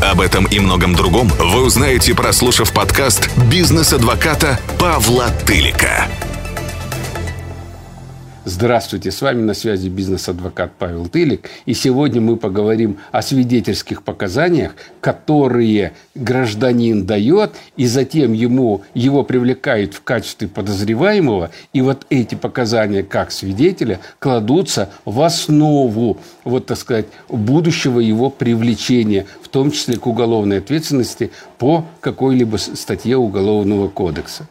Об этом и многом другом вы узнаете, прослушав подкаст «Бизнес-адвоката» Павла Тылика. Здравствуйте, с вами на связи бизнес-адвокат Павел Тылик. И сегодня мы поговорим о свидетельских показаниях, которые гражданин дает, и затем ему, его привлекают в качестве подозреваемого. И вот эти показания как свидетеля кладутся в основу, вот так сказать, будущего его привлечения, в том числе к уголовной ответственности по какой-либо статье Уголовного кодекса.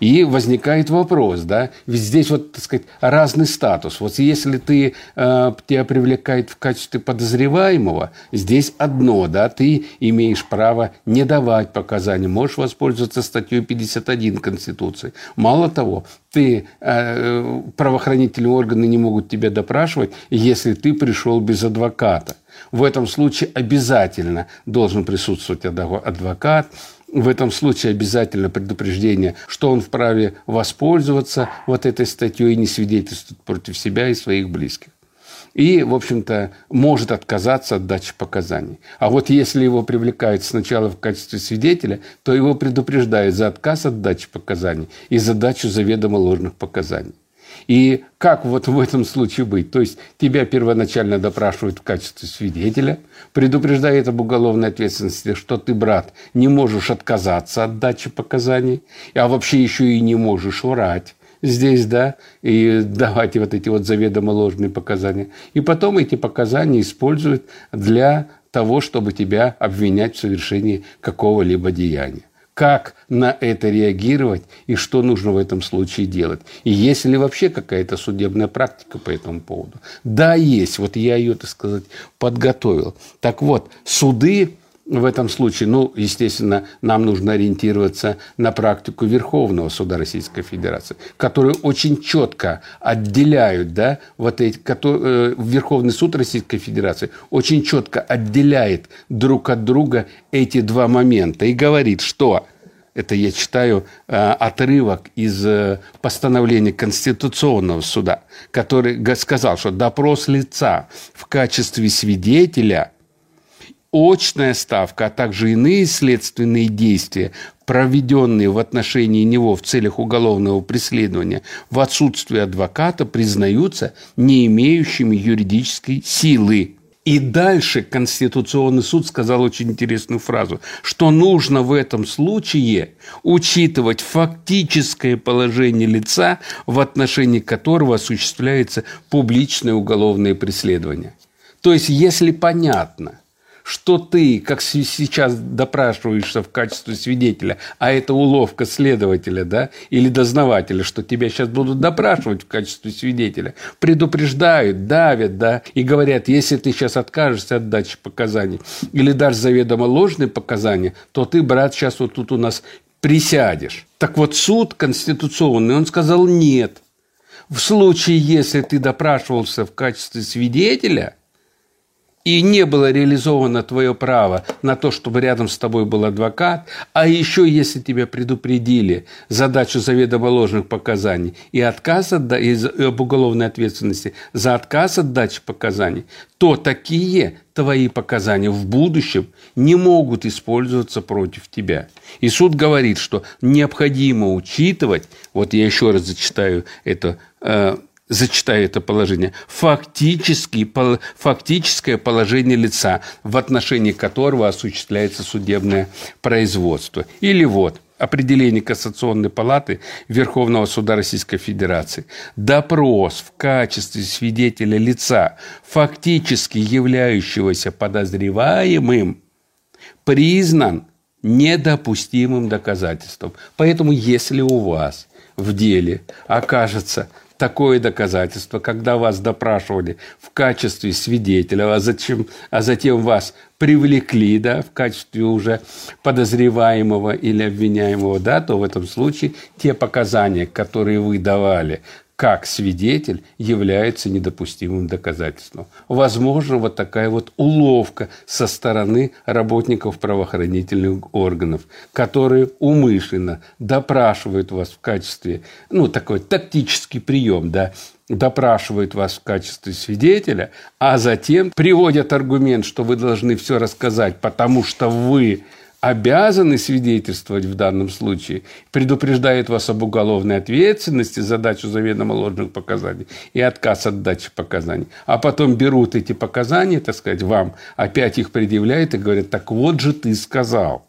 И возникает вопрос, да, ведь здесь вот, так сказать, разный статус. Вот если ты, э, тебя привлекает в качестве подозреваемого, здесь одно, да, ты имеешь право не давать показания, можешь воспользоваться статьей 51 Конституции. Мало того, ты, э, правоохранительные органы не могут тебя допрашивать, если ты пришел без адвоката. В этом случае обязательно должен присутствовать адвокат, в этом случае обязательно предупреждение, что он вправе воспользоваться вот этой статьей и не свидетельствовать против себя и своих близких. И, в общем-то, может отказаться от дачи показаний. А вот если его привлекают сначала в качестве свидетеля, то его предупреждают за отказ от дачи показаний и за дачу заведомо ложных показаний. И как вот в этом случае быть? То есть тебя первоначально допрашивают в качестве свидетеля, предупреждают об уголовной ответственности, что ты, брат, не можешь отказаться от дачи показаний, а вообще еще и не можешь врать здесь, да, и давать вот эти вот заведомо ложные показания. И потом эти показания используют для того, чтобы тебя обвинять в совершении какого-либо деяния как на это реагировать и что нужно в этом случае делать. И есть ли вообще какая-то судебная практика по этому поводу? Да, есть. Вот я ее, так сказать, подготовил. Так вот, суды в этом случае, ну, естественно, нам нужно ориентироваться на практику Верховного суда Российской Федерации, которые очень четко отделяют, да, вот эти, которые, э, Верховный суд Российской Федерации очень четко отделяет друг от друга эти два момента и говорит, что это я читаю э, отрывок из э, постановления Конституционного суда, который сказал, что допрос лица в качестве свидетеля, очная ставка, а также иные следственные действия, проведенные в отношении него в целях уголовного преследования в отсутствие адвоката, признаются не имеющими юридической силы. И дальше Конституционный суд сказал очень интересную фразу, что нужно в этом случае учитывать фактическое положение лица, в отношении которого осуществляется публичное уголовное преследование. То есть, если понятно, что ты, как сейчас допрашиваешься в качестве свидетеля, а это уловка следователя, да, или дознавателя, что тебя сейчас будут допрашивать в качестве свидетеля, предупреждают, давят, да, и говорят, если ты сейчас откажешься от дачи показаний или дашь заведомо ложные показания, то ты, брат, сейчас вот тут у нас присядешь. Так вот, суд конституционный, он сказал нет. В случае, если ты допрашивался в качестве свидетеля – и не было реализовано твое право на то, чтобы рядом с тобой был адвокат, а еще если тебя предупредили задачу заведомо ложных показаний и отказ от, из, об уголовной ответственности за отказ от дачи показаний, то такие твои показания в будущем не могут использоваться против тебя. И суд говорит, что необходимо учитывать, вот я еще раз зачитаю это э, зачитаю это положение, фактически, фактическое положение лица, в отношении которого осуществляется судебное производство. Или вот, определение Кассационной палаты Верховного суда Российской Федерации. Допрос в качестве свидетеля лица, фактически являющегося подозреваемым, признан недопустимым доказательством. Поэтому, если у вас в деле окажется такое доказательство, когда вас допрашивали в качестве свидетеля, а, зачем, а затем вас привлекли да, в качестве уже подозреваемого или обвиняемого, да, то в этом случае те показания, которые вы давали как свидетель является недопустимым доказательством. Возможно, вот такая вот уловка со стороны работников правоохранительных органов, которые умышленно допрашивают вас в качестве, ну, такой тактический прием, да, допрашивают вас в качестве свидетеля, а затем приводят аргумент, что вы должны все рассказать, потому что вы обязаны свидетельствовать в данном случае, предупреждает вас об уголовной ответственности за дачу заведомо ложных показаний и отказ от дачи показаний. А потом берут эти показания, так сказать, вам, опять их предъявляют и говорят, так вот же ты сказал.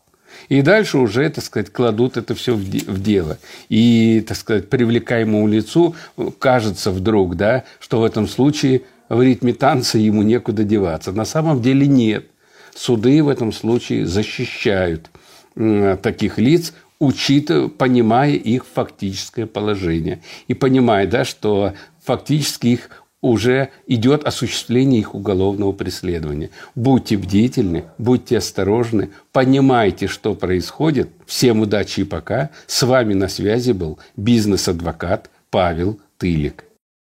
И дальше уже, так сказать, кладут это все в дело. И, так сказать, привлекаемому лицу кажется вдруг, да, что в этом случае в ритме танца ему некуда деваться. На самом деле нет. Суды в этом случае защищают таких лиц, учитывая, понимая их фактическое положение. И понимая, да, что фактически их уже идет осуществление их уголовного преследования. Будьте бдительны, будьте осторожны, понимайте, что происходит. Всем удачи и пока. С вами на связи был бизнес-адвокат Павел Тылик.